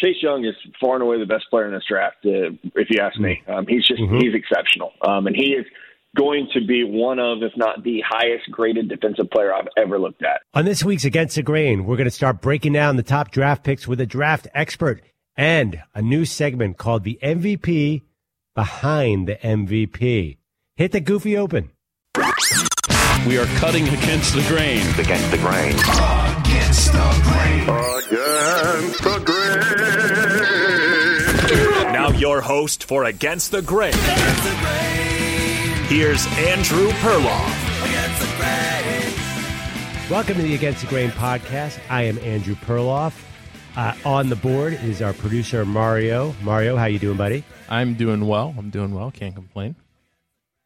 Chase Young is far and away the best player in this draft, uh, if you ask me. Um, he's just mm-hmm. he's exceptional, um, and he is going to be one of, if not the highest graded defensive player I've ever looked at. On this week's Against the Grain, we're going to start breaking down the top draft picks with a draft expert and a new segment called the MVP behind the MVP. Hit the goofy open. We are cutting against the grain. Against the grain. Against the grain. Against the grain. Now your host for Against the Grain. Against the grain. Here's Andrew Perloff. Against the grain. Welcome to the Against the Grain podcast. I am Andrew Perloff. Uh, on the board is our producer Mario. Mario, how you doing, buddy? I'm doing well. I'm doing well. Can't complain.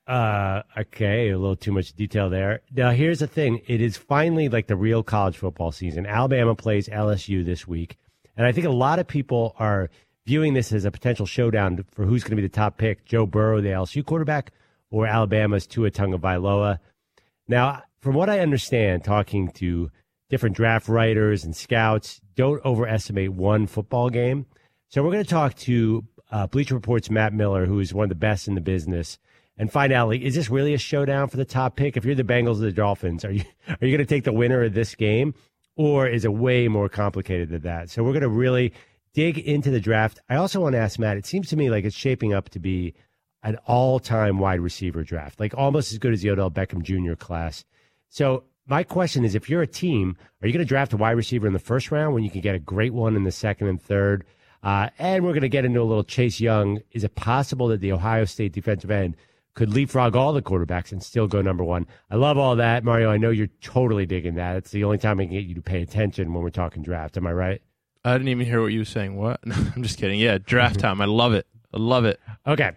Uh, okay, a little too much detail there. Now, here's the thing: it is finally like the real college football season. Alabama plays LSU this week, and I think a lot of people are viewing this as a potential showdown for who's going to be the top pick: Joe Burrow, the LSU quarterback, or Alabama's Tua Tagovailoa. Now, from what I understand, talking to different draft writers and scouts, don't overestimate one football game. So we're going to talk to uh, Bleacher Report's Matt Miller, who is one of the best in the business and like is this really a showdown for the top pick? If you're the Bengals or the Dolphins, are you are you going to take the winner of this game, or is it way more complicated than that? So we're going to really dig into the draft. I also want to ask Matt. It seems to me like it's shaping up to be an all-time wide receiver draft, like almost as good as the Odell Beckham Jr. class. So my question is, if you're a team, are you going to draft a wide receiver in the first round when you can get a great one in the second and third? Uh, and we're going to get into a little Chase Young. Is it possible that the Ohio State defensive end could leapfrog all the quarterbacks and still go number one. I love all that, Mario. I know you're totally digging that. It's the only time I can get you to pay attention when we're talking draft. Am I right? I didn't even hear what you were saying. What? I'm just kidding. Yeah, draft time. I love it. I love it. Okay.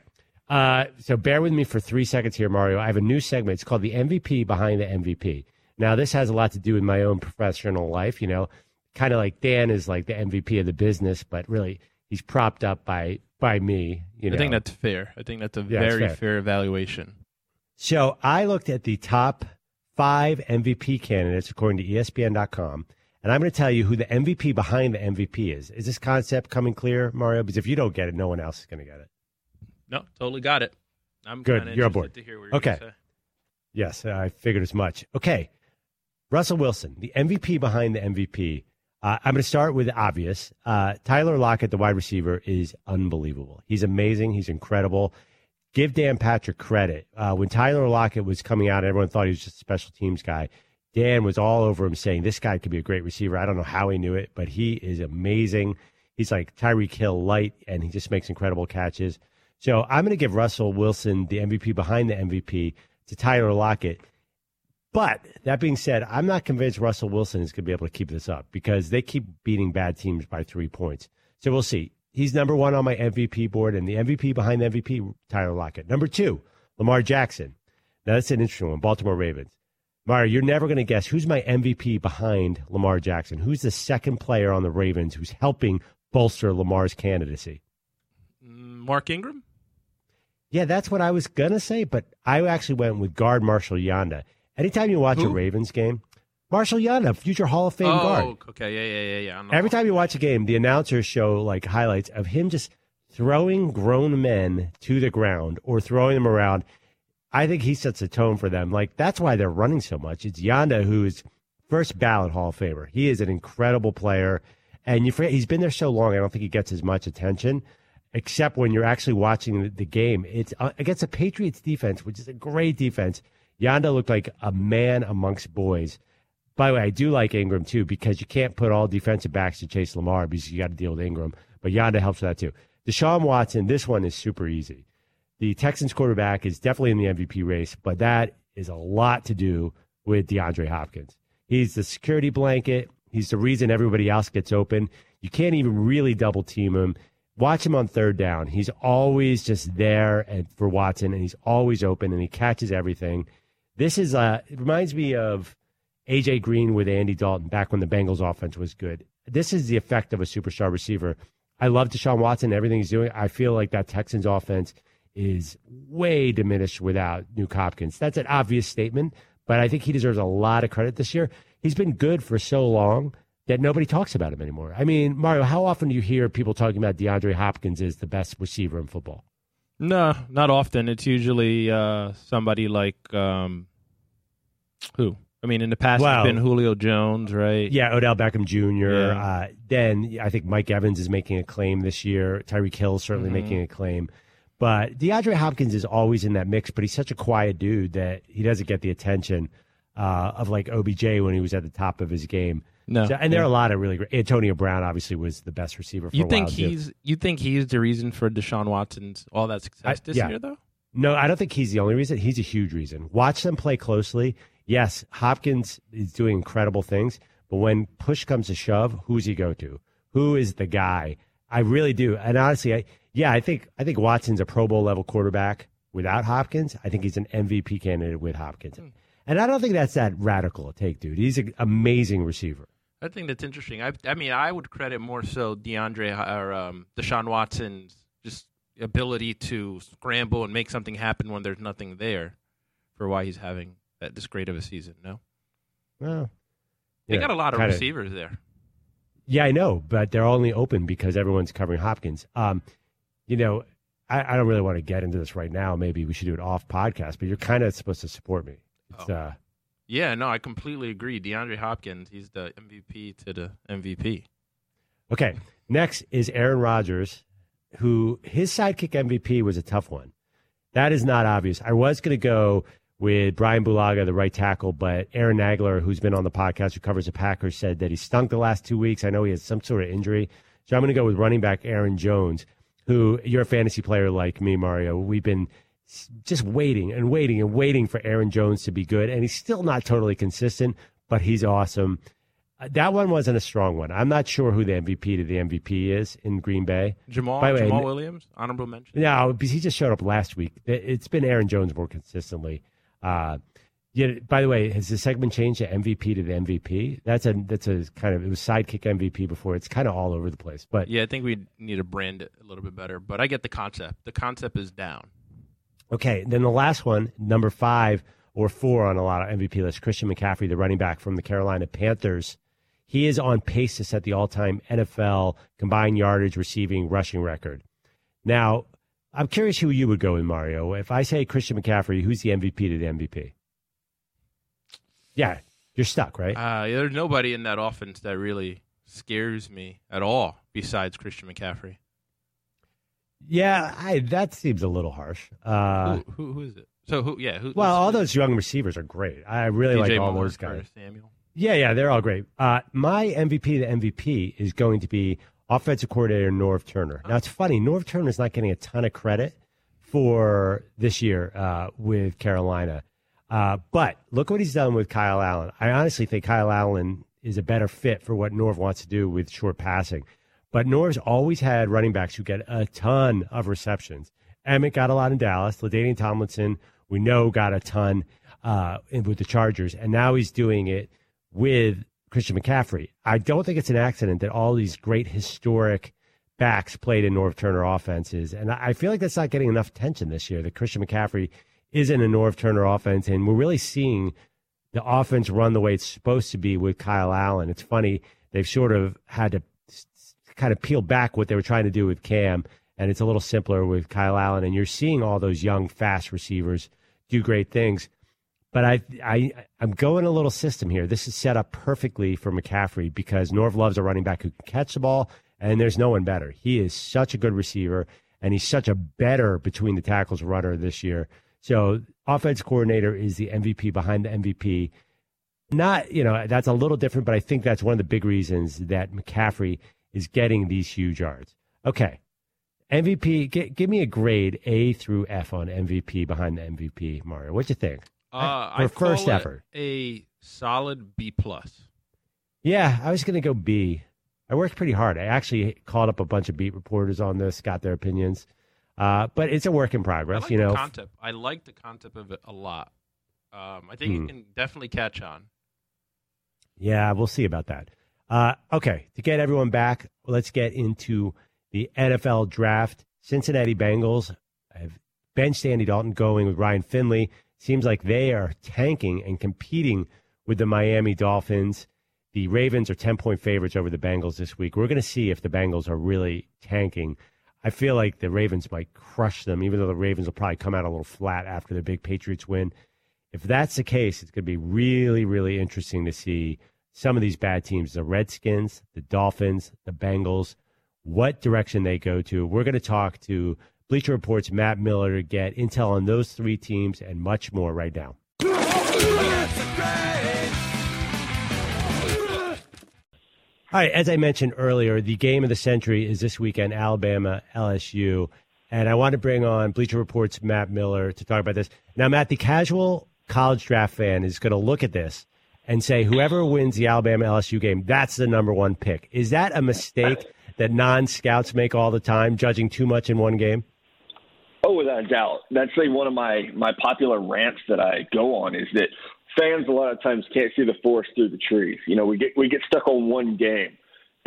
Uh, so bear with me for three seconds here, Mario. I have a new segment. It's called the MVP behind the MVP. Now, this has a lot to do with my own professional life. You know, kind of like Dan is like the MVP of the business, but really he's propped up by by me. You know, I think that's fair. I think that's a yeah, very fair. fair evaluation. So I looked at the top five MVP candidates according to ESPN.com, and I'm going to tell you who the MVP behind the MVP is. Is this concept coming clear, Mario? Because if you don't get it, no one else is going to get it. No, totally got it. I'm good. You're on board. okay. Yes, I figured as much. Okay, Russell Wilson, the MVP behind the MVP. Uh, I'm going to start with obvious. Uh, Tyler Lockett, the wide receiver, is unbelievable. He's amazing. He's incredible. Give Dan Patrick credit. Uh, when Tyler Lockett was coming out, everyone thought he was just a special teams guy. Dan was all over him saying this guy could be a great receiver. I don't know how he knew it, but he is amazing. He's like Tyreek Hill light, and he just makes incredible catches. So I'm going to give Russell Wilson the MVP behind the MVP to Tyler Lockett. But that being said, I'm not convinced Russell Wilson is going to be able to keep this up because they keep beating bad teams by three points. So we'll see. He's number one on my MVP board, and the MVP behind the MVP, Tyler Lockett. Number two, Lamar Jackson. Now that's an interesting one. Baltimore Ravens. Mario, you're never going to guess who's my MVP behind Lamar Jackson. Who's the second player on the Ravens who's helping bolster Lamar's candidacy? Mm, Mark Ingram. Yeah, that's what I was gonna say, but I actually went with guard Marshall Yanda. Anytime you watch Who? a Ravens game, Marshall Yanda, future Hall of Fame oh, guard. Okay, yeah, yeah, yeah, yeah. Every time you watch a game, the announcers show like highlights of him just throwing grown men to the ground or throwing them around. I think he sets a tone for them. Like that's why they're running so much. It's Yanda who is first ballot Hall of Famer. He is an incredible player, and you forget he's been there so long. I don't think he gets as much attention, except when you're actually watching the, the game. It's uh, against a Patriots defense, which is a great defense. Yanda looked like a man amongst boys. By the way, I do like Ingram too because you can't put all defensive backs to chase Lamar because you got to deal with Ingram. But Yanda helps with that too. Deshaun Watson, this one is super easy. The Texans quarterback is definitely in the MVP race, but that is a lot to do with DeAndre Hopkins. He's the security blanket. He's the reason everybody else gets open. You can't even really double team him. Watch him on third down. He's always just there and for Watson, and he's always open, and he catches everything. This is uh, it reminds me of AJ Green with Andy Dalton back when the Bengals offense was good. This is the effect of a superstar receiver. I love Deshaun Watson, everything he's doing. I feel like that Texans offense is way diminished without Nuk Hopkins. That's an obvious statement, but I think he deserves a lot of credit this year. He's been good for so long that nobody talks about him anymore. I mean, Mario, how often do you hear people talking about DeAndre Hopkins as the best receiver in football? No, not often. It's usually uh, somebody like um, who? I mean, in the past, Well- it's been Julio Jones, right? Yeah, Odell Beckham Jr. Yeah. Uh, then I think Mike Evans is making a claim this year. Tyreek Hill certainly Mm-hmm. making a claim. But DeAndre Hopkins is always in that mix, but he's such a quiet dude that he doesn't get the attention uh, of like OBJ when he was at the top of his game. No. So- and there are a lot of really great. Antonio Brown obviously was the best receiver for You a think while, too. he's you think he's the reason for Deshaun Watson's all that success I- this yeah. year, though? No, I don't think he's the only reason. He's a huge reason. Watch them play closely. Yes, Hopkins is doing incredible things, but when push comes to shove, who's he go to? Who is the guy? I really do. And honestly, I, yeah, I think I think Watson's a Pro Bowl level quarterback without Hopkins. I think he's an MVP candidate with Hopkins. Hmm. And I don't think that's that radical a take, dude. He's an amazing receiver. I think that's interesting. I, I mean, I would credit more so DeAndre or um, Deshaun Watson's just ability to scramble and make something happen when there's nothing there, for why he's having that this great of a season. No, Well, they yeah, got a lot of kinda- receivers there. Yeah, I know, but they're only open because everyone's covering Hopkins. Um, you know, I, I don't really want to get into this right now. Maybe we should do it off podcast, but you're kind of supposed to support me. It's, Oh. uh, Yeah, no, I completely agree. DeAndre Hopkins, he's the MVP to the MVP. okay, next is Aaron Rodgers, who his sidekick MVP was a tough one. That is not obvious. I was going to go with Brian Bulaga, the right tackle, but Aaron Nagler, who's been on the podcast, who covers the Packers, said that he stunk the last two weeks. I know he has some sort of injury. So I'm going to go with running back Aaron Jones, who you're a fantasy player like me, Mario. We've been just waiting and waiting and waiting for Aaron Jones to be good, and he's still not totally consistent, but he's awesome. Uh, That one wasn't a strong one. I'm not sure who the MVP to the MVP is in Green Bay. Jamal By the way, Jamaal Williams, honorable mention. No, because he just showed up last week. It- It's been Aaron Jones more consistently. Uh, yeah. By the way, has the segment changed to MVP to the MVP? That's a that's a kind of it was sidekick MVP before. It's kind of all over the place. But Yeah, I think we need to brand it a little bit better, but I get the concept. The concept is down. Okay, then the last one, number five or four on a lot of MVP lists, Christian McCaffrey, the running back from the Carolina Panthers. He is on pace to set the all-time NFL combined yardage, receiving, rushing record. Now, I'm curious who you would go with, Mario. If I say Christian McCaffrey, who's the MVP to the MVP? Yeah, you're stuck, right? Uh, there's nobody in that offense that really scares me at all besides Christian McCaffrey. Yeah, I, that seems a little harsh. Uh, who, who, who is it? So who? Yeah, who? well, all those young receivers are great. I really DJ like all Moore, those guys. Curtis Samuel. Yeah, yeah, they're all great. Uh, my MVP the MVP is going to be offensive coordinator Norv Turner. Now, it's funny, Norv Turner's not getting a ton of credit for this year uh, with Carolina. Uh, but look what he's done with Kyle Allen. I honestly think Kyle Allen is a better fit for what Norv wants to do with short passing. But Norv's always had running backs who get a ton of receptions. Emmitt got a lot in Dallas. LaDainian Tomlinson, we know, got a ton uh, with the Chargers. And now he's doing it with Christian McCaffrey. I don't think it's an accident that all these great historic backs played in Norv Turner offenses. And I feel like that's not getting enough attention this year that Christian McCaffrey is in a Norv Turner offense. And we're really seeing the offense run the way it's supposed to be with Kyle Allen. It's funny, they've sort of had to kind of peel back what they were trying to do with Cam. And it's a little simpler with Kyle Allen. And you're seeing all those young, fast receivers do great things. But I, I, I'm going a little system here. This is set up perfectly for McCaffrey because Norv loves a running back who can catch the ball, and there's no one better. He is such a good receiver, and he's such a better between the tackles runner this year. So, offense coordinator is the MVP behind the MVP. Not, you know, that's a little different, but I think that's one of the big reasons that McCaffrey is getting these huge yards. Okay. MVP, g- give me a grade A through F on MVP behind the MVP, Mario. What you think? Uh, For I first effort. a solid B plus. Yeah, I was going to go B. I worked pretty hard. I actually called up a bunch of beat reporters on this, got their opinions. Uh, but it's a work in progress, like you know. the concept. I like the concept of it a lot. Um, I think Hmm. it can definitely catch on. Yeah, we'll see about that. Uh, okay, to get everyone back, let's get into the NFL draft. Cincinnati Bengals have benched Andy Dalton going with Ryan Finley. Seems like they are tanking and competing with the Miami Dolphins. The Ravens are 10 point favorites over the Bengals this week. We're going to see if the Bengals are really tanking. I feel like the Ravens might crush them, even though the Ravens will probably come out a little flat after the big Patriots win. If that's the case, it's going to be really, really interesting to see some of these bad teams the Redskins, the Dolphins, the Bengals, what direction they go to. We're going to talk to Bleacher Report's Matt Miller to get intel on those three teams and much more right now. All right, as I mentioned earlier, the game of the century is this weekend, Alabama LSU. And I want to bring on Bleacher Report's Matt Miller to talk about this. Now, Matt, the casual college draft fan is going to look at this and say, whoever wins the Alabama LSU game, that's the number one pick. Is that a mistake that non scouts make all the time, judging too much in one game? Oh, without a doubt. That's like one of my, my popular rants that I go on is that fans a lot of times can't see the forest through the trees. You know, we get we get stuck on one game.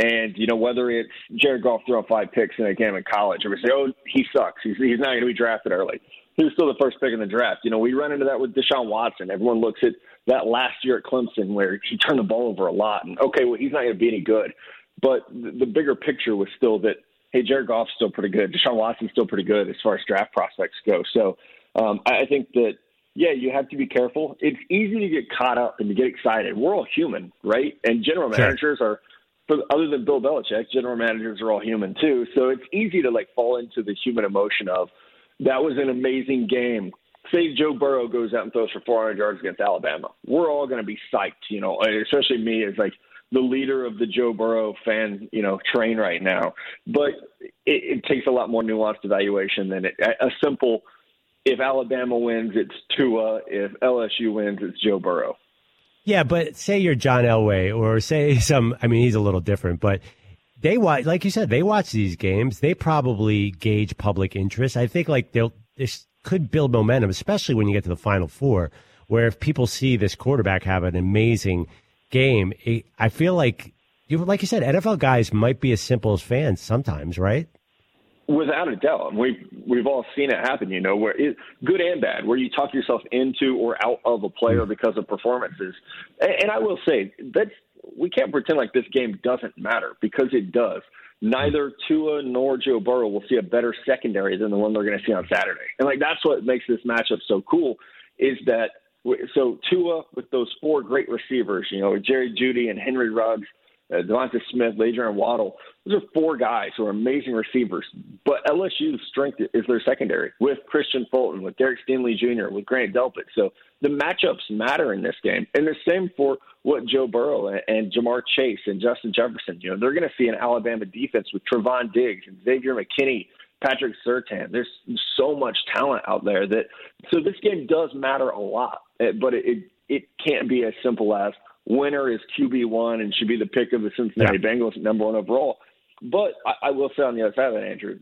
And, you know, whether it's Jared Goff throwing five picks in a game in college, or we say, oh, he sucks. He's, he's not going to be drafted early. He was still the first pick in the draft. You know, we run into that with Deshaun Watson. Everyone looks at that last year at Clemson where he turned the ball over a lot. And, okay, well, he's not going to be any good. But the, the bigger picture was still that, hey, Jared Goff's still pretty good. Deshaun Watson's still pretty good as far as draft prospects go. So um, I think that – yeah, you have to be careful. It's easy to get caught up and to get excited. We're all human, right? And general Sure. managers are, other than Bill Belichick, general managers are all human too. So it's easy to like fall into the human emotion of that was an amazing game. Say Joe Burrow goes out and throws for 400 yards against Alabama. We're all going to be psyched, you know, especially me as like the leader of the Joe Burrow fan, you know, train right now. But it, it takes a lot more nuanced evaluation than it, a simple – if Alabama wins, it's Tua. If LSU wins, it's Joe Burrow. Yeah, but say you're John Elway, or say some. I mean, he's a little different, but they watch, like you said, they watch these games. They probably gauge public interest. I think like they'll could build momentum, especially when you get to the Final Four, where if people see this quarterback have an amazing game, it, I feel like you like you said, NFL guys might be as simple as fans sometimes, right? Without a doubt, we've we've all seen it happen. You know, where it, good and bad, where you talk yourself into or out of a player mm. because of performances. And, and I will say that's we can't pretend like this game doesn't matter because it does. Neither Tua nor Joe Burrow will see a better secondary than the one they're going to see on Saturday, and like that's what makes this matchup so cool. Is that so Tua with those four great receivers, you know, Jerry Jeudy and Henry Ruggs uh, Devonta Smith, Adrian Waddle. Those are four guys who are amazing receivers. But LSU's strength is their secondary with Kristian Fulton, with Derek Stingley Jr., with Grant Delpit. So the matchups matter in this game. And the same for what Joe Burrow and, and Ja'Marr Chase and Justin Jefferson. You know, they're going to see an Alabama defense with Trevon Diggs and Xavier McKinney. Patrick Surtain. There's so much talent out there that so this game does matter a lot, eh, but it it, it can't be as simple as winner is QB one and should be the pick of the Cincinnati Yeah. Bengals number one overall. But I, I will say on the other side of that, Andrew,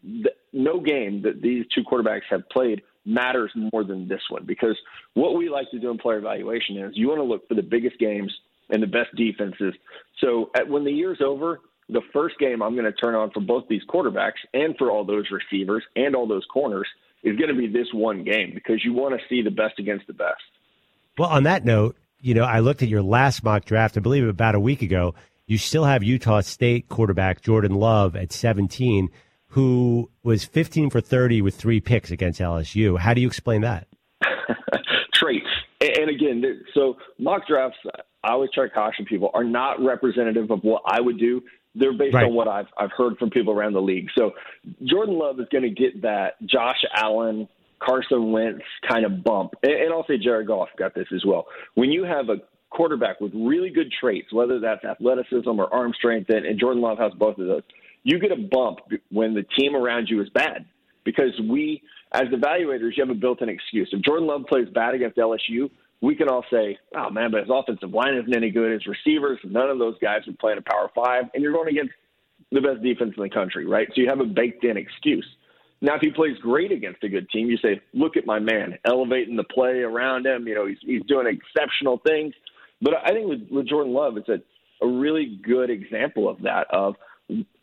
no game that these two quarterbacks have played matters more than this one because what we like to do in player evaluation is you want to look for the biggest games and the best defenses. So at, when the year's over, the first game I'm going to turn on for both these quarterbacks and for all those receivers and all those corners is going to be this one game because you want to see the best against the best. Well, on that note, you know, I looked at your last mock draft, I believe about a week ago. You still have Utah State quarterback Jordan Love at 17, who was 15 for 30 with three picks against LSU. How do you explain that? traits. And again, so mock drafts, I always try to caution people, are not representative of what I would do. They're based Right. on what I've I've heard from people around the league. So Jordan Love is going to get that Josh Allen, Carson Wentz kind of bump, and, and I'll say Jared Goff got this as well. When you have a quarterback with really good traits, whether that's athleticism or arm strength, and, and Jordan Love has both of those, you get a bump when the team around you is bad because we, as evaluators, you have a built-in excuse. If Jordan Love plays bad against LSU, we can all say, "Oh man, but his offensive line isn't any good. His receivers, none of those guys would play in a Power Five, and you're going against the best defense in the country, right? So you have a baked-in excuse. Now, if he plays great against a good team, you say, "Look at my man, elevating the play around him. You know, he's he's doing exceptional things." But I think with, with Jordan Love, it's a, a really good example of that. Of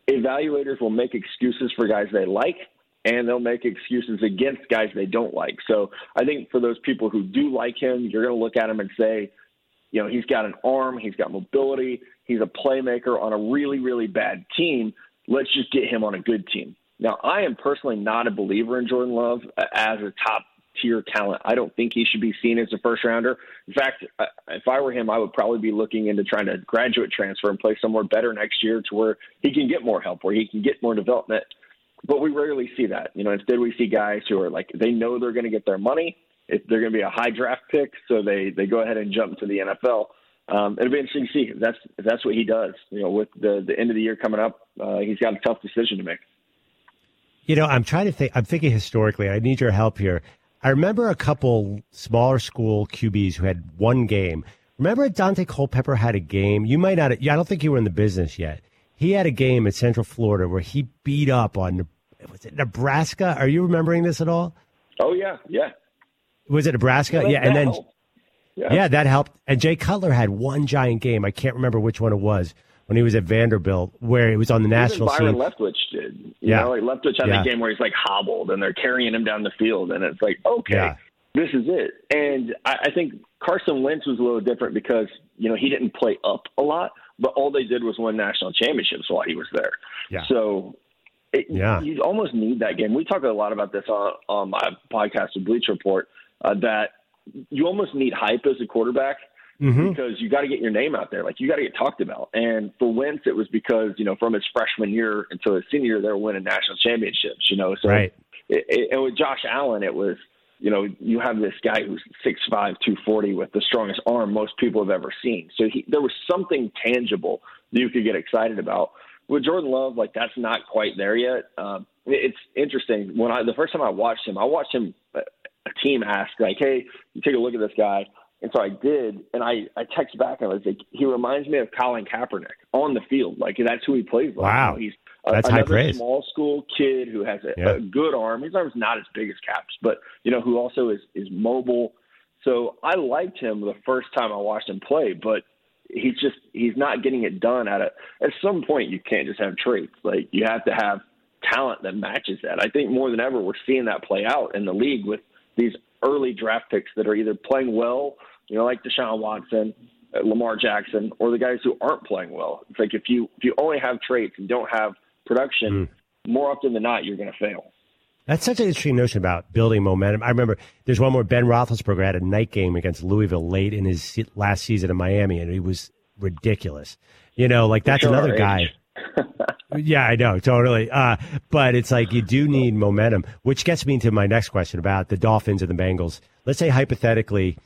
evaluators will make excuses for guys they like, and they'll make excuses against guys they don't like. So I think for those people who do like him, you're going to look at him and say, you know, he's got an arm, he's got mobility, He's a playmaker on a really, really bad team. Let's just get him on a good team. Now, I am personally not a believer in Jordan Love as a top tier talent. I don't think he should be seen as a first rounder. In fact, if I were him, I would probably be looking into trying to graduate transfer and play somewhere better next year to where he can get more help, where he can get more development. But we rarely see that. You know, instead we see guys who are like they know they're going to get their money. If they're going to be a high draft pick, so they they go ahead and jump to the NFL. Um, it'll be interesting to see if that's if that's what he does. You know, with the the end of the year coming up, uh, he's got a tough decision to make. You know, I'm trying to think. I'm thinking historically. I need your help here. I remember a couple smaller school QBs who had one game. Remember Daunte Culpepper had a game. You might not. Yeah, I don't think you were in the business yet. He had a game at Central Florida where he beat up on was it Nebraska? Are you remembering this at all? Oh yeah, yeah. Was it Nebraska? Well, yeah, and then helped. yeah. yeah, that helped. And Jay Cutler had one giant game. I can't remember which one it was when he was at Vanderbilt, where he was on the Even national Byron scene. Leftwich did. You Yeah. know, like Leftwich had Yeah. a game where he's like hobbled and they're carrying him down the field, and it's like, okay, Yeah. this is it. And I, I think Carson Wentz was a little different because you know he didn't play up a lot, but all they did was win national championships while he was there. Yeah. So. It, Yeah. You almost need that game. We talk a lot about this on, on my podcast with Bleach Report uh, that you almost need hype as a quarterback Mhm. because you got to get your name out there. Like you got to get talked about. And for Wentz, it was because you know from his freshman year until his senior year, they were winning national championships. You know, so Right. It, it, and with Josh Allen, it was you know you have this guy who's six five, two forty with the strongest arm most people have ever seen. So he, there was something tangible that you could get excited about. With Jordan Love, like that's not quite there yet. Um, it's interesting. When I the first time I watched him, I watched him. uh, A team asked like, "Hey, you take a look at this guy." And so I did, and I, I text back and I was like, he reminds me of Colin Kaepernick on the field. Like that's who he plays like. Wow. He's a, That's high praise. small school kid who has a, Yeah. a good arm. His arm's not as big as Cap's, but you know, who also is is mobile. So I liked him the first time I watched him play, but he's just he's not getting it done at a at some point you can't just have traits. Like you have to have talent that matches that. I think more than ever we're seeing that play out in the league with these early draft picks that are either playing well, you know, like Deshaun Watson, uh, Lamar Jackson, or the guys who aren't playing well. It's like if you if you only have traits and don't have production, more often than not you're going to fail. That's such an interesting notion about building momentum. I remember there's one where Ben Roethlisberger had a night game against Louisville late in his last season in Miami, and he was ridiculous. You know, like that's Sure, another guy. Yeah, I know, totally. Uh, but it's like you do need momentum, which gets me into my next question about the Dolphins and the Bengals. Let's say hypothetically,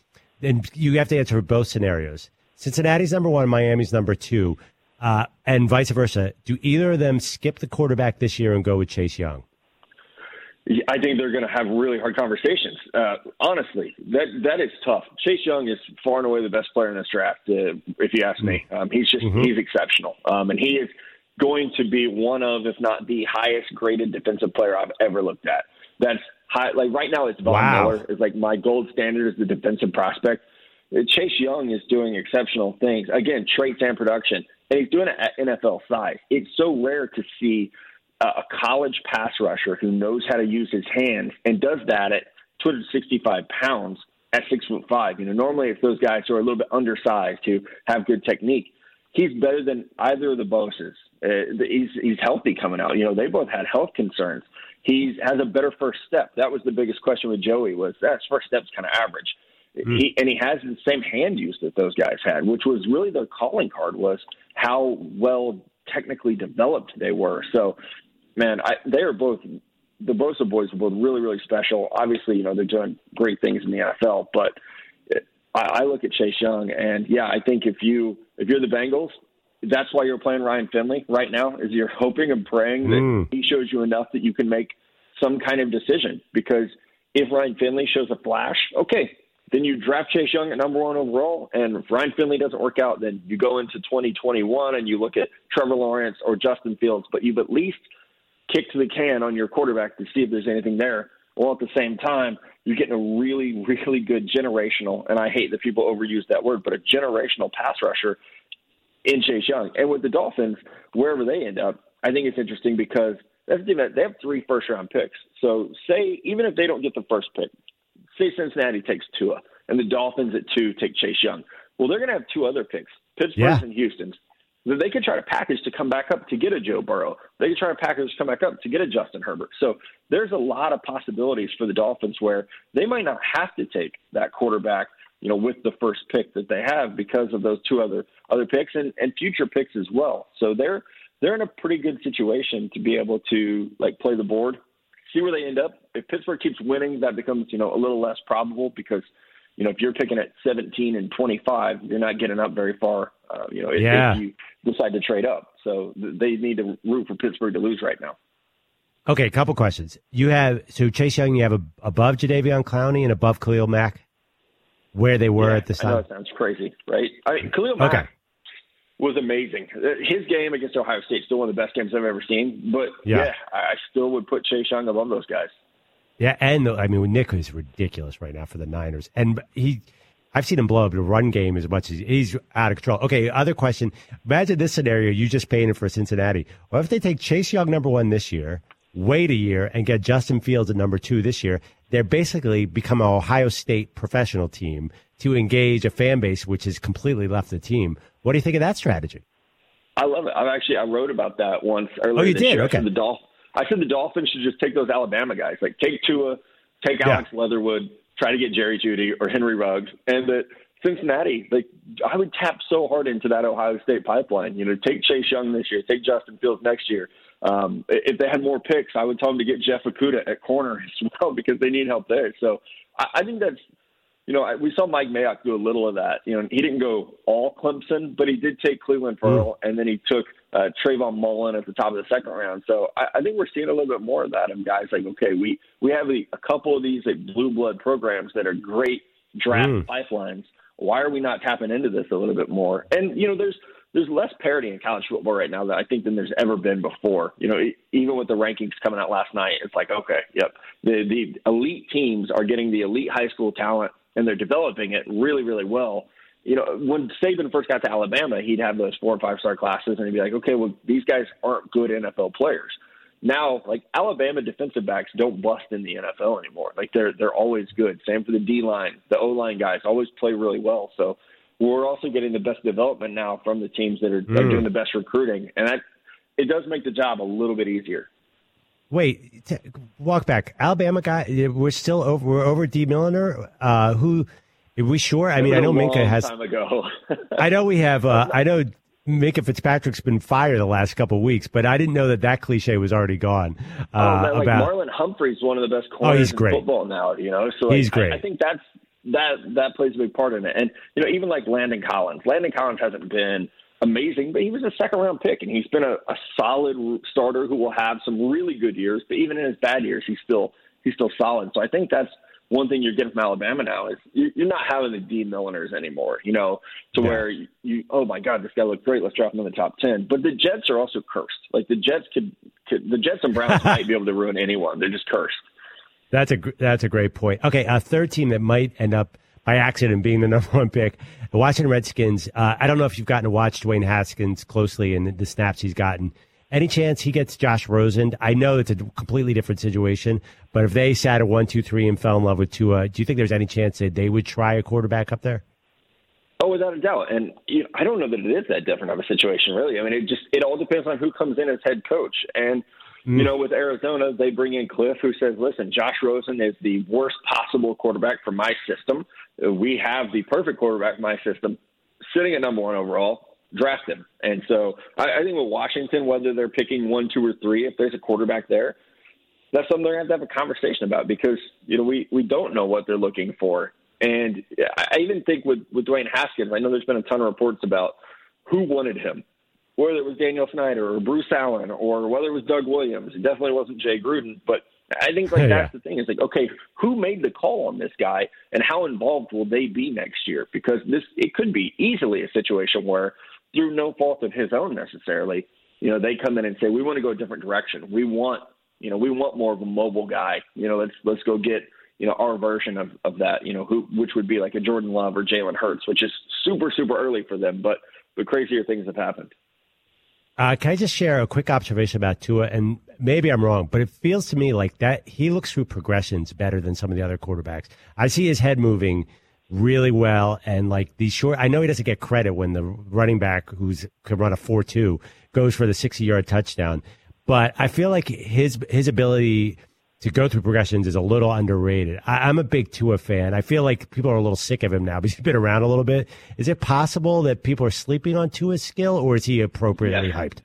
and you have to answer for both scenarios. Cincinnati's number one, Miami's number two, uh, and vice versa. Do either of them skip the quarterback this year and go with Chase Young? I think they're going to have really hard conversations. Uh, honestly, that that is tough. Chase Young is far and away the best player in this draft, uh, if you ask me. Um, he's just he's exceptional, um, and he is going to be one of, if not the highest graded defensive player I've ever looked at. That's high. Like right now, it's Von Wow. Miller is like my gold standard as the defensive prospect. Uh, Chase Young is doing exceptional things. Again, traits and production, and he's doing it at NFL size. It's so rare to see a college pass rusher who knows how to use his hands and does that at 265 pounds at six foot five. You know, normally it's those guys who are a little bit undersized who have good technique. He's better than either of the Boses. Uh, he's he's healthy coming out. You know, they both had health concerns. He has a better first step. That was the biggest question with Joey was that his first step's kind of average. He, and he has the same hand use that those guys had, which was really their calling card was how well technically developed they were. So, man, I, they are both the Bosa boys are both really, really special. Obviously, you know they're doing great things in the NFL, but I, I look at Chase Young, and yeah, I think if you if you're the Bengals, that's why you're playing Ryan Finley right now. Is you're hoping and praying that Mm. he shows you enough that you can make some kind of decision. Because if Ryan Finley shows a flash, okay, then you draft Chase Young at number one overall. And if Ryan Finley doesn't work out, then you go into 2021 and you look at Trevor Lawrence or Justin Fields. But you've at least kicked the can on your quarterback to see if there's anything there. Well, at the same time, you're getting a really, really good generational, and I hate that people overuse that word, but a generational pass rusher in Chase Young. And with the Dolphins, wherever they end up, I think it's interesting because that's the thing that they have three first round picks. So say even if they don't get the first pick, say Cincinnati takes Tua and the Dolphins at two take Chase Young. Well, they're going to have two other picks, Pittsburgh Yeah. and Houston. that they could try to package to come back up to get a Joe Burrow. They could try to package to come back up to get a Justin Herbert. So there's a lot of possibilities for the Dolphins where they might not have to take that quarterback, you know, with the first pick that they have because of those two other other picks and, and future picks as well. So they're they're in a pretty good situation to be able to like play the board, see where they end up. If Pittsburgh keeps winning, that becomes you know a little less probable because you know if you're picking at 17 and 25, you're not getting up very far. Uh, you know if, Yeah. if you decide to trade up, so they need to root for Pittsburgh to lose right now. Okay, a couple questions. You have so Chase Young, you have a, above Jadeveon Clowney and above Khalil Mack, where they were Yeah, at this I know time. it sounds crazy, right? I mean, Khalil Mack Okay. was amazing. His game against Ohio State still one of the best games I've ever seen. But Yeah. yeah, I I still would put Chase Young above those guys. Yeah, and the, I mean Nick is ridiculous right now for the Niners, and he. I've seen him blow up the run game as much as he's out of control. Okay, other question. Imagine this scenario you just painted for Cincinnati. What if they take Chase Young number one this year, wait a year, and get Justin Fields at number two this year? They're basically become an Ohio State professional team to engage a fan base which has completely left the team. What do you think of that strategy? I love it. I've actually I wrote about that once earlier Oh, you did? year. Okay. I said the Dolph- I said the Dolphins should just take those Alabama guys, like take Tua, take Yeah. Alex Leatherwood, try to get Jerry Jeudy or Henry Ruggs, and that Cincinnati, like I would tap so hard into that Ohio State pipeline. You know, take Chase Young this year, take Justin Fields next year. Um, if they had more picks, I would tell them to get Jeff Okudah at corner as well because they need help there. So I, I think that's you know, I- we saw Mike Mayock do a little of that. You know, he didn't go all Clemson, but he did take Clelin Ferrell, and then he took uh, Trayvon Mullen at the top of the second round. So I, I think we're seeing a little bit more of that of guys like, okay, we we have a, a couple of these like blue blood programs that are great draft Mm. pipelines. Why are we not tapping into this a little bit more? And you know, there's there's less parity in college football right now that I think than there's ever been before. You know, even with the rankings coming out last night, it's like, okay, yep, the the elite teams are getting the elite high school talent and they're developing it really, really well. You know, when Saban first got to Alabama, he'd have those four and five star classes, and he'd be like, okay, well, these guys aren't good NFL players. Now, like Alabama defensive backs don't bust in the NFL anymore. Like they're they're always good. Same for the D line, the O line guys always play really well. So we're also getting the best development now from the teams that are, that are Mm. doing the best recruiting, and that it does make the job a little bit easier. Wait, t- walk back. Alabama guy, we're still over. We're over Dee Milliner. Uh, who? Are we sure? I mean, I know Minkah has. time ago. I know we have. Uh, I know Minkah Fitzpatrick's been fired the last couple of weeks, but I didn't know that that cliche was already gone. Uh, Oh, man, like about Marlon Humphrey's one of the best Oh, corners he's in football now. You know, so like, He's great. I, I think that's that that plays a big part in it. And you know, even like Landon Collins. Landon Collins hasn't been amazing, but he was a second round pick, and he's been a, a solid starter who will have some really good years. But even in his bad years, he's still he's still solid. So I think that's one thing you're getting from Alabama now is you- you're not having the D Milliners anymore. You know, to Yeah. where you, you oh my God, this guy looks great. Let's drop him in the top ten. But the Jets are also cursed. Like the Jets could, could the Jets and Browns might be able to ruin anyone. They're just cursed. That's a that's a great point. Okay, a third team that might end up by accident being the number one pick, the Washington Redskins. Uh, I don't know if you've gotten to watch Dwayne Haskins closely and the snaps he's gotten. Any chance he gets Josh Rosen? I know it's a completely different situation, but if they sat at one, two, three and fell in love with Tua, do you think there's any chance that they would try a quarterback up there? Oh, without a doubt. And you know, I don't know that it is that different of a situation, really. I mean, it just it all depends on who comes in as head coach. And you mm. know, with Arizona, they bring in Kliff, who says, "Listen, Josh Rosen is the worst possible quarterback for my system. We have the perfect quarterback in my system, sitting at number one overall. Draft him." And so, I, I think with Washington, whether they're picking one, two, or three, if there's a quarterback there, that's something they're going to have to have a conversation about because you know we we don't know what they're looking for. And I I even think with with Dwayne Haskins, I know there's been a ton of reports about who wanted him, whether it was Daniel Snyder or Bruce Allen or whether it was Doug Williams. It definitely wasn't Jay Gruden, but I think like Yeah. that's the thing. It's like okay, who made the call on this guy, and how involved will they be next year? Because this it could be easily a situation where through no fault of his own necessarily, you know, they come in and say we want to go a different direction. We want you know, we want more of a mobile guy. You know, let's let's go get you know our version of of that. You know, who which would be like a Jordan Love or Jalen Hurts, which is super super early for them, but but crazier things have happened. Uh, can I just share a quick observation about Tua? And maybe I'm wrong, but it feels to me like that he looks through progressions better than some of the other quarterbacks. I see his head moving really well. And like these short, I know he doesn't get credit when the running back who's can run a four two goes for the sixty yard touchdown, but I feel like his his ability to go through progressions is a little underrated. I, I'm a big Tua fan. I feel like people are a little sick of him now because he's been around a little bit. Is it possible that people are sleeping on Tua's skill, or is he appropriately Yeah. hyped?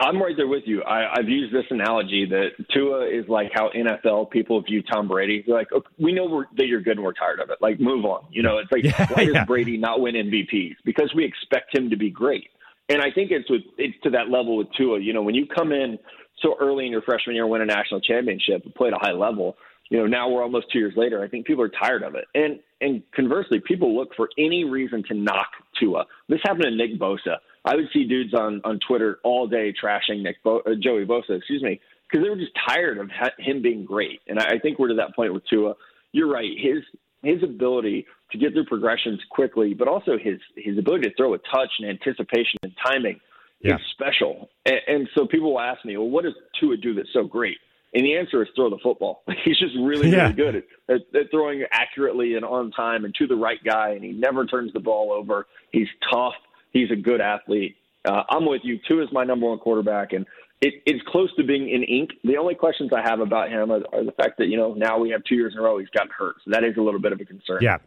I'm right there with you. I, I've used this analogy that Tua is like how NFL people view Tom Brady. They're like, okay, we know we're, that you're good and we're tired of it. Like, move on. You know, it's like, Yeah, why does. Brady not win MVPs? Because we expect him to be great. And I think it's with it's to that level with Tua. You know, when you come in so early in your freshman year, win a national championship, and play at a high level. You know, now we're almost two years later. I think people are tired of it. And and conversely, people look for any reason to knock Tua. This happened to Nick Bosa. I would see dudes on on Twitter all day trashing Nick Bo- uh, Joey Bosa, excuse me, because they were just tired of ha- him being great. And I, I think we're to that point with Tua. You're right. His his ability to get through progressions quickly, but also his his ability to throw a touch and anticipation and timing Yeah. is special. And, and so people will ask me, well, what does Tua do that's so great? And the answer is throw the football. He's just really, Yeah. really good at, at, at throwing accurately and on time and to the right guy. And he never turns the ball over. He's tough. He's a good athlete. Uh, I'm with you. Tua is my number one quarterback, and it, it's close to being in ink. The only questions I have about him are, are the fact that you know now we have two years in a row he's gotten hurt, so that is a little bit of a concern. Yeah.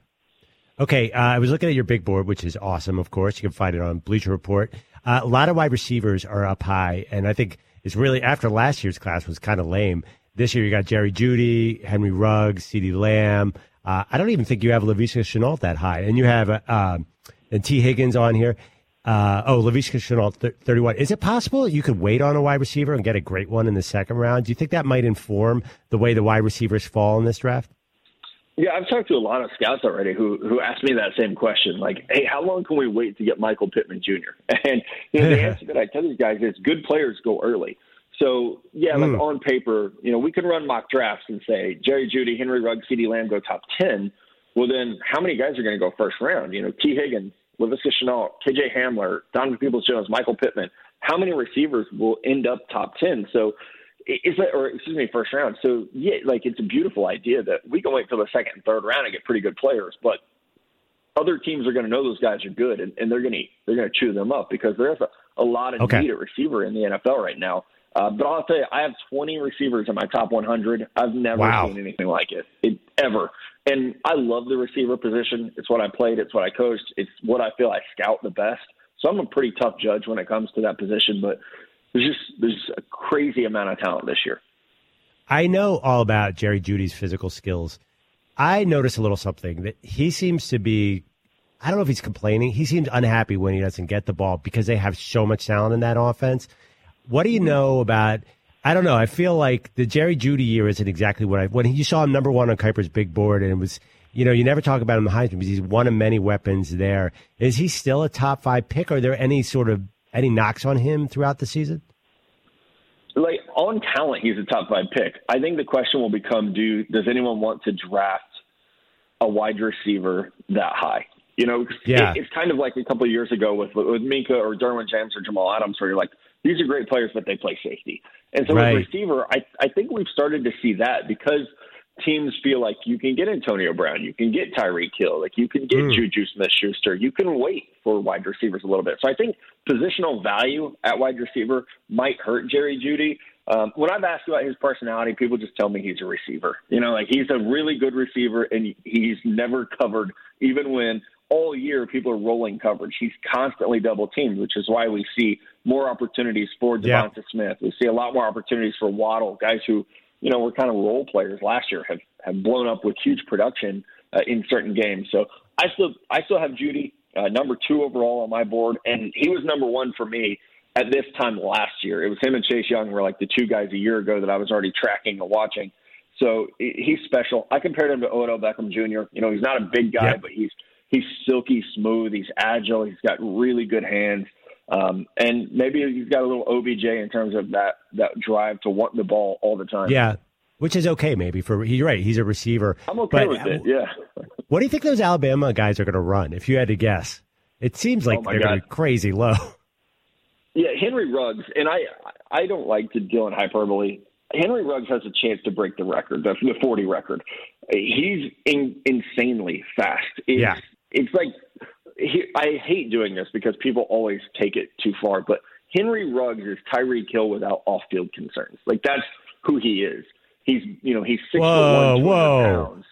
Okay, uh, I was looking at your big board, which is awesome. Of course, you can find it on Bleacher Report. Uh, a lot of wide receivers are up high, and I think it's really after last year's class was kind of lame. This year, you got Jerry Jeudy, Henry Ruggs, CeeDee Lamb. Uh, I don't even think you have Laviska Shenault that high, and you have uh, um, and Tee Higgins on here. Uh, oh, Laviska Shenault, th- 31. Is it possible you could wait on a wide receiver and get a great one in the second round? Do you think that might inform the way the wide receivers fall in this draft? Yeah, I've talked to a lot of scouts already who who asked me that same question. Like, hey, how long can we wait to get Michael Pittman Jr.? And you know, the answer that I tell these guys is good players go early. So yeah, like Mm. on paper, you know, we can run mock drafts and say Jerry Jeudy, Henry Ruggs, CeeDee Lamb go top ten. Well, then how many guys are going to go first round? You know, Tee Higgins, Laviska Shenault, K.J. Hamler, Donovan Peoples-Jones, Michael Pittman. How many receivers will end up top ten? So is that, or excuse me, first round. So yeah, like it's a beautiful idea that we can wait for the second and third round and get pretty good players, but other teams are going to know those guys are good and, and they're going to they're going to chew them up because there's a, a lot of Okay. need at receiver in the NFL right now. Uh, but I'll tell you, I have 20 receivers in my top 100. I've never Wow. seen anything like it, it ever. And I love the receiver position. It's what I played. It's what I coached. It's what I feel I scout the best. So I'm a pretty tough judge when it comes to that position. But there's just there's a crazy amount of talent this year. I know all about Jerry Jeudy's physical skills. I notice a little something that he seems to be. I don't know if he's complaining. He seems unhappy when he doesn't get the ball because they have so much talent in that offense. What do you know about? I don't know. I feel like the Jerry Jeudy year isn't exactly what I when you saw him number one on Kiper's big board, and it was you know you never talk about him in the Heisman because he's one of many weapons there. Is he still a top five pick? Are there any sort of any knocks on him throughout the season? like on talent, he's a top five pick. I think the question will become: Do does anyone want to draft a wide receiver that high? You know, Yeah. it, it's kind of like a couple of years ago with with Minkah or Derwin James or Jamal Adams, where you're like, these are great players, but they play safety. And so Right. with receiver, I I think we've started to see that because teams feel like you can get Antonio Brown, you can get Tyreek Hill, like you can get Mm. Juju Smith-Schuster, you can wait for wide receivers a little bit. So I think positional value at wide receiver might hurt Jerry Jeudy. Um, when I've asked about his personality, people just tell me he's a receiver. You know, like he's a really good receiver, and he's never covered, even when all year people are rolling coverage. He's constantly double teamed, which is why we see more opportunities for Yeah. Devonta Smith. We see a lot more opportunities for Waddle, guys who, you know, were kind of role players last year, have have blown up with huge production uh, in certain games. So I still I still have Jeudy uh, number two overall on my board, and he was number one for me at this time last year. It was him and Chase Young were like the two guys a year ago that I was already tracking and watching. So he's special. I compared him to Odell Beckham Jr. You know, he's not a big guy, Yep. but he's he's silky smooth. He's agile. He's got really good hands. Um, and maybe he's got a little OBJ in terms of that that drive to want the ball all the time. Yeah, which is okay maybe for you're right. He's a receiver. I'm okay But, with it. Yeah. What do you think those Alabama guys are going to run? If you had to guess, it seems like Oh, they're going to be crazy low. Yeah, Henry Ruggs, and I I don't like to deal in hyperbole. Henry Ruggs has a chance to break the record, the, the 40 record. He's in, insanely fast. It's, Yeah. it's like he, I hate doing this because people always take it too far, but Henry Ruggs is Tyreek Hill without off-field concerns. Like that's who he is. He's you know he's six Whoa, foot one, 200 whoa. pounds.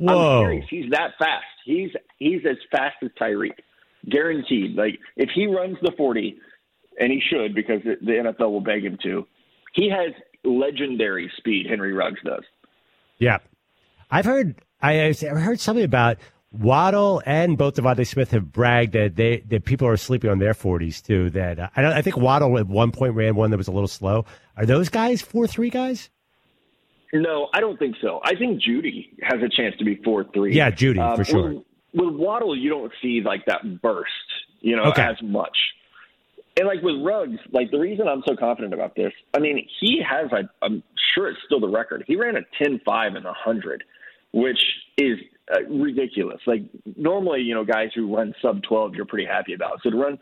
I'm Whoa. serious. He's that fast. He's he's as fast as Tyreek, guaranteed. Like if he runs the forty, and he should because the NFL will beg him to, he has legendary speed. Henry Ruggs does. Yeah. I've heard I, I've heard something about Waddle and both DeVonta Smith have bragged that they that people are sleeping on their forties too. That uh, I don't, I think Waddle at one point ran one that was a little slow. Are those guys four three guys? No, I don't think so. I think Jeudy has a chance to be four three. Yeah, Jeudy, for sure. With, with Waddle, you don't see like that burst, you know, Okay. as much. And like with Ruggs, like the reason I'm so confident about this, I mean, he has a, I'm sure it's still the record. He ran a 10-5 in the hundred, which is uh, ridiculous. Like normally, you know, guys who run sub 12, you're pretty happy about. So to run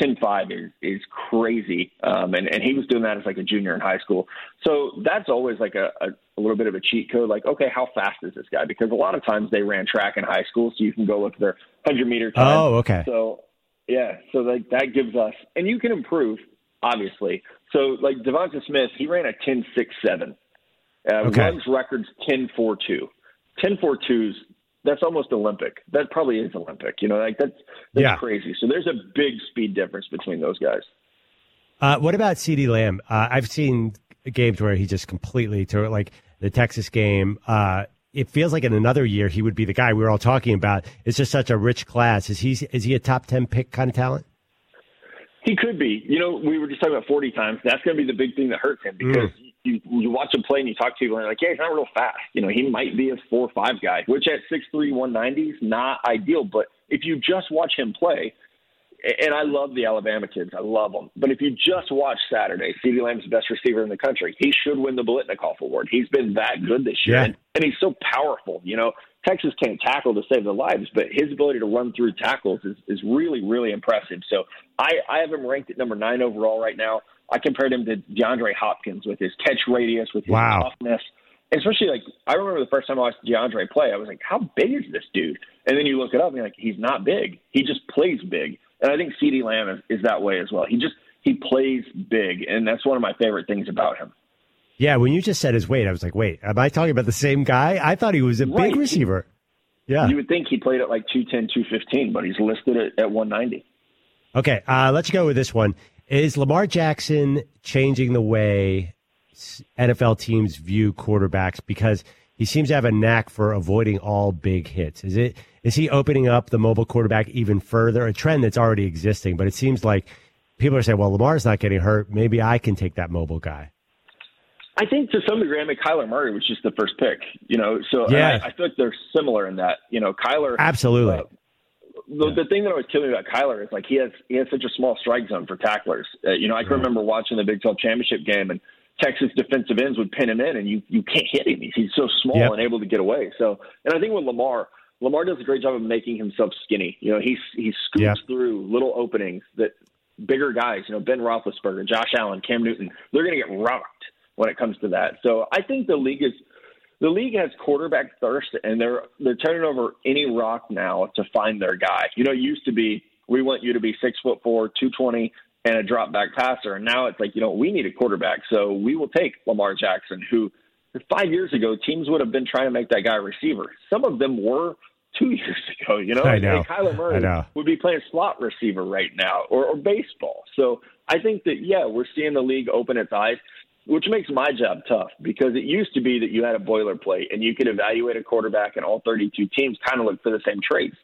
10-5 is is crazy, um, and and he was doing that as like a junior in high school. So that's always like a, a, a little bit of a cheat code. Like, okay, how fast is this guy? Because a lot of times they ran track in high school, so you can go look at their 100 meter time. Oh, okay. So yeah, so like that gives us, and you can improve, obviously. So like DeVonta Smith, he ran a 10-6-7. Uh, Okay. Ruggs records 10-4-2. 10-4-2s, that's almost Olympic. That probably is Olympic. You know, like that's that's Yeah. crazy. So there's a big speed difference between those guys. Uh, what about CeeDee Lamb? Uh, I've seen games where he just completely tore it, like the Texas game. Uh, it feels like in another year he would be the guy we were all talking about. It's just such a rich class. Is he is he a top ten pick kind of talent? He could be. You know, we were just talking about 40 times. That's going to be the big thing that hurts him because you, you watch him play and you talk to people and they're like, yeah, he's not real fast. You know, he might be a 4 or 5 guy, which at 6'3, 190 is not ideal. But if you just watch him play, and I love the Alabama kids, I love them. But if you just watch Saturday, CeeDee Lamb's the best receiver in the country. He should win the Biletnikoff Award. He's been that good this year, Yeah. and, and he's so powerful. You know, Texas can't tackle to save their lives, but his ability to run through tackles is, is really, really impressive. So I, I have him ranked at number nine overall right now. I compared him to DeAndre Hopkins with his catch radius, with his Wow. toughness. Especially like I remember the first time I watched DeAndre play, I was like, "How big is this dude?" And then you look it up, and you're like, "He's not big. He just plays big." And I think CeeDee Lamb is, is that way as well. He just he plays big, and that's one of my favorite things about him. Yeah, when you just said his weight, I was like, wait, am I talking about the same guy? I thought he was a Right. big receiver. Yeah. You would think he played at like 210, 215, but he's listed at, at 190. Okay, uh, let's go with this one. Is Lamar Jackson changing the way NFL teams view quarterbacks because he seems to have a knack for avoiding all big hits? Is it is he opening up the mobile quarterback even further? A trend that's already existing, but it seems like people are saying, "Well, Lamar's not getting hurt. Maybe I can take that mobile guy." I think to some degree, I mean, Kyler Murray was just the first pick, you know. So Yeah. I, I feel like they're similar in that, you know, Kyler. Absolutely. uh, the, the thing that always killed me about Kyler is like he has he has such a small strike zone for tacklers. Uh, you know, I can remember watching the Big 12 championship game and Texas defensive ends would pin him in, and you you can't hit him. He's, he's so small Yep. and able to get away. So, and I think with Lamar, Lamar does a great job of making himself skinny. You know, he he scoops Yep. through little openings that bigger guys, you know, Ben Roethlisberger, Josh Allen, Cam Newton, they're going to get rocked when it comes to that. So I think the league is the league has quarterback thirst, and they're they're turning over any rock now to find their guy. You know, it used to be we want you to be six foot four, two twenty, and a drop back passer, and now it's like you know we need a quarterback, so we will take Lamar Jackson, who five years ago teams would have been trying to make that guy a receiver. Some of them were two years ago. You know, I know. Kyler I Murray know. would be playing slot receiver right now, or, or baseball. So I think that yeah, we're seeing the league open its eyes which makes my job tough because it used to be that you had a boilerplate and you could evaluate a quarterback and all 32 teams kind of look for the same traits.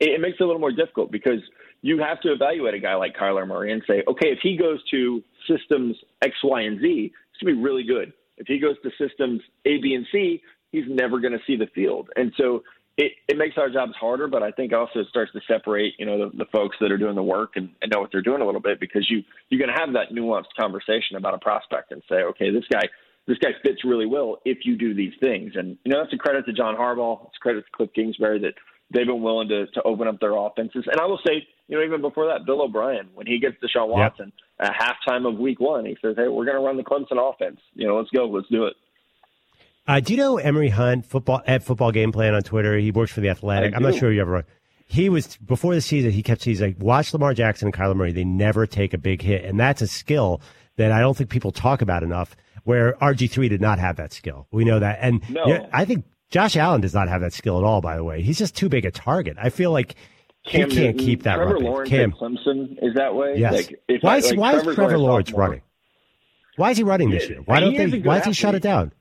It, it makes it a little more difficult because you have to evaluate a guy like Kyler Murray and say, okay, if he goes to systems X, Y, and Z, it's going to be really good. If he goes to systems A, B, and C, he's never going to see the field. And so it, it makes our jobs harder, but I think also it starts to separate, you know, the, the folks that are doing the work and, and know what they're doing a little bit because you you're going to have that nuanced conversation about a prospect and say, okay, this guy this guy fits really well if you do these things. And you know, that's a credit to John Harbaugh. It's a credit to Kliff Kingsbury that they've been willing to to open up their offenses. And I will say, you know, even before that, Bill O'Brien, when he gets Deshaun Watson at halftime of Week One, he says, "Hey, we're going to run the Clemson offense. You know, let's go, let's do it." Uh, do you know Emory Hunt football at football game plan on Twitter? He works for the Athletic. I I'm not sure you ever. He was before the season. He kept he's like watch Lamar Jackson and Kyler Murray. They never take a big hit, and that's a skill that I don't think people talk about enough. Where RG three did not have that skill. We know that, and No. you know, I think Josh Allen does not have that skill at all. By the way, he's just too big a target. I feel like Cam he can't Newton, keep that. Trevor. Lawrence Cam, at Clemson is that way. yes. Like, if why I- is like, why is Trevor Lawrence running? Why is he running this year? Why don't is a they? Why does he shut it down?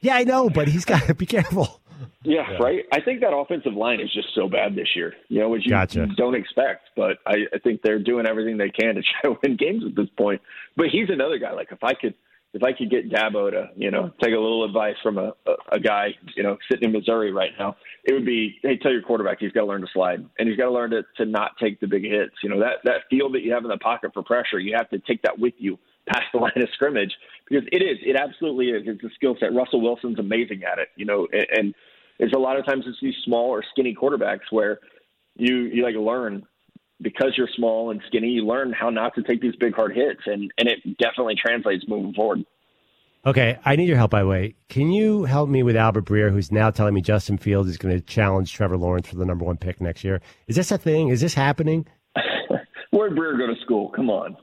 Yeah, I know, but he's got to be careful. Yeah, right. I think that offensive line is just so bad this year. You know, which you Gotcha. don't expect, but I, I think they're doing everything they can to try to win games at this point. But he's another guy. Like if I could, if I could get Dabo to, you know, take a little advice from a, a, a guy, you know, sitting in Missouri right now, it would be, hey, tell your quarterback he's got to learn to slide and he's got to learn to to not take the big hits. You know, that that field that you have in the pocket for pressure, you have to take that with you past the line of scrimmage because it is, it absolutely is. It's a skill set. Russell Wilson's amazing at it. You know, and, and it's a lot of times it's these small or skinny quarterbacks where you you like learn because you're small and skinny, you learn how not to take these big hard hits, and and it definitely translates moving forward. Okay, I need your help. By the way, can you help me with Albert Breer, who's now telling me Justin Fields is going to challenge Trevor Lawrence for the number one pick next year? Is this a thing? Is this happening? Where'd Breer go to school? Come on.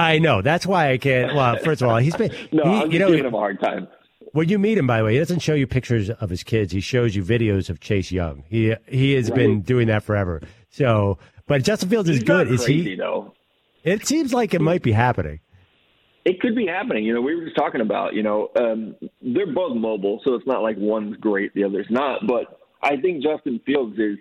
I know. That's why I can't. Well, first of all, he's been. No, he- I'm you know, giving him a hard time. when you meet him, by the way, he doesn't show you pictures of his kids. He shows you videos of Chase Young. He he has Right. been doing that forever. So, but Justin Fields is He's good. not Is crazy he? though. It seems like it might be happening. It could be happening. You know, we were just talking about. You know, um, they're both mobile, so it's not like one's great, the other's not. But I think Justin Fields is.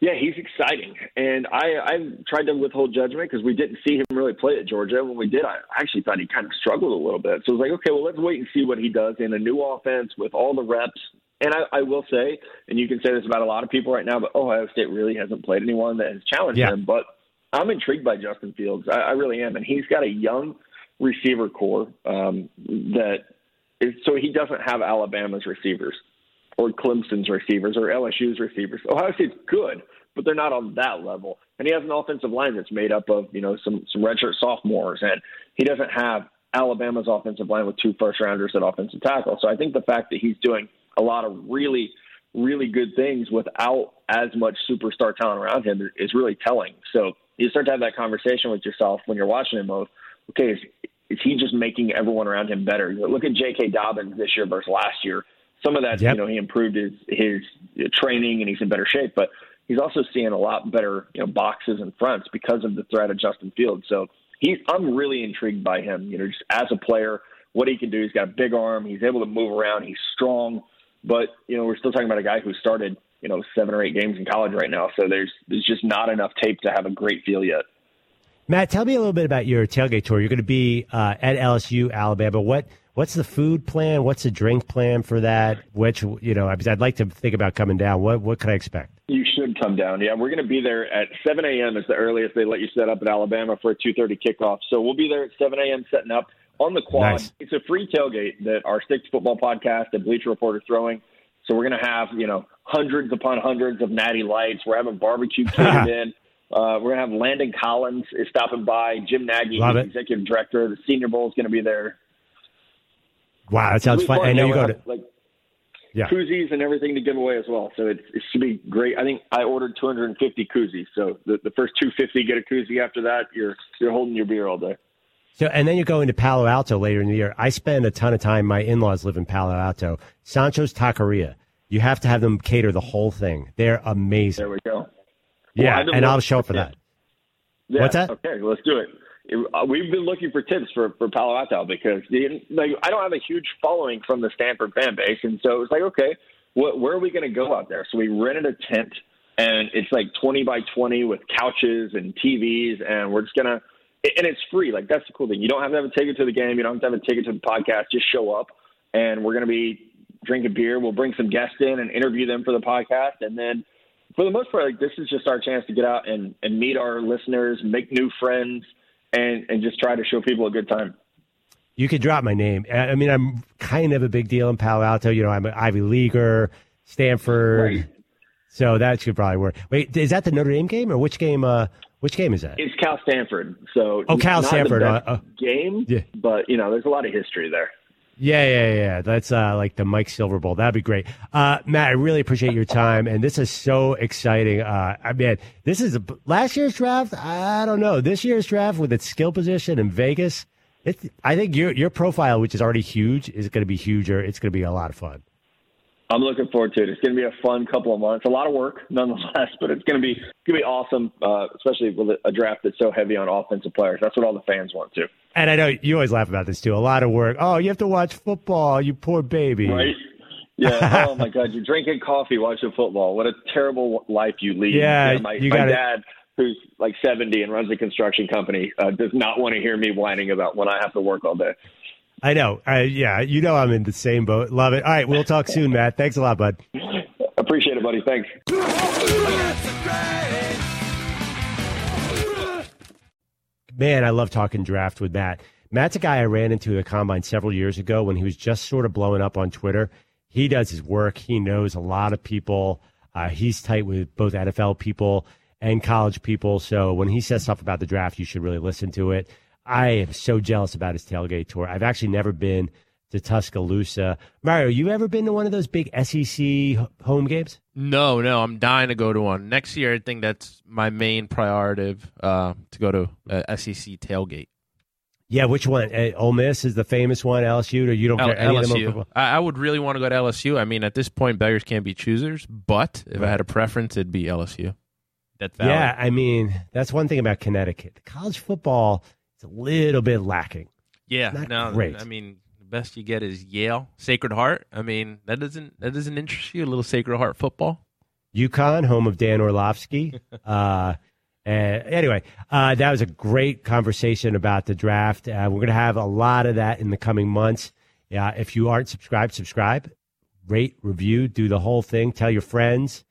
Yeah, he's exciting, and I I tried to withhold judgment because we didn't see him really play at Georgia. When we did, I actually thought he kind of struggled a little bit. So I was like, okay, well, let's wait and see what he does in a new offense with all the reps. And I, I will say, and you can say this about a lot of people right now, but Ohio State really hasn't played anyone that has challenged Yeah. him. But I'm intrigued by Justin Fields. I, I really am, and he's got a young receiver core um, that is so he doesn't have Alabama's receivers or Clemson's receivers or LSU's receivers. Ohio State's good, but they're not on that level. And he has an offensive line that's made up of you know some some redshirt sophomores, and he doesn't have Alabama's offensive line with two first rounders at offensive tackle. So I think the fact that he's doing a lot of really really good things without as much superstar talent around him is really telling. So you start to have that conversation with yourself when you're watching him of, okay, is, is he just making everyone around him better? Look at J.K. Dobbins this year versus last year. Some of that, Yep. you know, he improved his his training and he's in better shape, but he's also seeing a lot better, you know, boxes and fronts because of the threat of Justin Fields. So he, I'm really intrigued by him. You know, just as a player, what he can do. He's got a big arm. He's able to move around. He's strong. But you know, we're still talking about a guy who started you know seven or eight games in college right now. So there's there's just not enough tape to have a great feel yet. Matt, tell me a little bit about your tailgate tour. You're going to be uh, at LSU, Alabama. What what's the food plan? What's the drink plan for that? Which you know, I'd like to think about coming down. What what can I expect? You should come down. Yeah, we're going to be there at 7 a.m. is the earliest they let you set up at Alabama for a 2:30 kickoff. So we'll be there at 7 a.m. setting up on the quad. Nice. It's a free tailgate that our Sticks Football podcast and Bleacher Report are throwing. So we're going to have you know hundreds upon hundreds of natty lights. We're having barbecue catered in. Uh, we're going to have Landon Collins is stopping by. Jim Nagy, Love executive director. The Senior Bowl is going to be there. Wow, that sounds fun. I know you go to like yeah. koozies and everything to give away as well. So it, it should be great. I think I ordered 250 koozies. So the, the first 250 get a koozie. After that, you're you're holding your beer all day. So, and then you're going to Palo Alto later in the year. I spend a ton of time. My in-laws live in Palo Alto. Sancho's Taqueria. You have to have them cater the whole thing. They're amazing. There we go. yeah, Well, and I'll show up for yeah. that. Yeah, What's that? Okay, let's do it. Uh, We've been looking for tips for, for Palo Alto because the, like I don't have a huge following from the Stanford fan base, and so it was like, okay, where are we going to go out there? So we rented a tent, and it's like twenty by twenty with couches and TVs, and we're just gonna, and it's free. Like that's the cool thing. You don't have to have a ticket to the game. You don't have to have a ticket to the podcast. Just show up, and we're gonna be drinking beer. We'll bring some guests in and interview them for the podcast, and then for the most part, like this is just our chance to get out and, and meet our listeners, make new friends, and and just try to show people a good time. You could drop my name. I mean, I'm kind of a big deal in Palo Alto. You know, I'm an Ivy Leaguer, Stanford. Right. So that should probably work. Wait, is that the Notre Dame game or which game? Uh, which game is that? It's Cal Stanford, so Oh, Cal Stanford, uh, uh, game, yeah. but you know there's a lot of history there. Yeah, yeah, yeah. That's uh, like the Mike Silver Bowl. That'd be great. Uh, Matt, I really appreciate your time, and this is so exciting. Uh, I mean, this is a, last year's draft. I don't know this year's draft with its skill position in Vegas. It's, I think your your profile, which is already huge, is going to be huger. It's going to be a lot of fun. I'm looking forward to it. It's going to be a fun couple of months. A lot of work, nonetheless, but it's going to be going to be awesome, uh, especially with a draft that's so heavy on offensive players. That's what all the fans want too. And I know you always laugh about this too. A lot of work. Oh, you have to watch football. You poor baby. Right. Yeah. oh my God, you're drinking coffee, watching football. What a terrible life you lead. Yeah. Know, my, you my gotta, dad, who's like 70 and runs a construction company, uh, does not want to hear me whining about when I have to work all day. I know. I, yeah, you know I'm in the same boat. Love it. All right, we'll talk soon, Matt. Thanks a lot, bud. Appreciate it, buddy. Thanks. Man, I love talking draft with Matt. Matt's a guy I ran into at the combine several years ago when he was just sort of blowing up on Twitter. He does his work. He knows a lot of people. Uh, he's tight with both NFL people and college people. So when he says stuff about the draft, you should really listen to it. I am so jealous about his tailgate tour. I've actually never been to Tuscaloosa. Mario, you ever been to one of those big SEC home games? No, no. I'm dying to go to one next year. I think that's my main priority uh, to go to uh, SEC tailgate. Yeah, which one? Uh, Ole Miss is the famous one. LSU, or you don't L- care any LSU. of them? I, I would really want to go to LSU. I mean, at this point, beggars can't be choosers. But if I had a preference, it'd be LSU. That's valid. Yeah, I mean that's one thing about Connecticut. College football is a little bit lacking. Yeah, Not no, great. I mean, the best you get is Yale, Sacred Heart. I mean, that doesn't that doesn't interest you a little Sacred Heart football. UConn, home of Dan Orlovsky. uh, and anyway, uh, that was a great conversation about the draft. Uh, we're going to have a lot of that in the coming months. Yeah, if you aren't subscribed, subscribe, rate, review, do the whole thing. Tell your friends.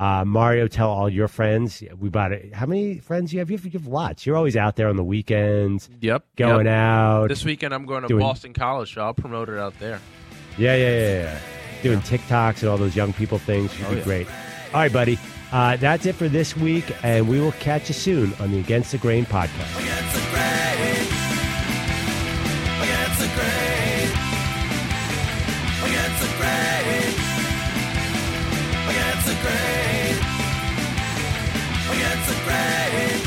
Uh, Mario, tell all your friends. We bought it. How many friends do you have? You have, you have lots. You're always out there on the weekends, Yep, going yep. out. This weekend I'm going to Doing- Boston College, so I'll promote it out there. Yeah, yeah, yeah, yeah. Doing TikToks and all those young people things should Oh, be yeah. great. All right, buddy. Uh, that's it for this week, and we will catch you soon on the Against the Grain podcast. Against the grain. Against the grain. Against the grain. Against the grain. away.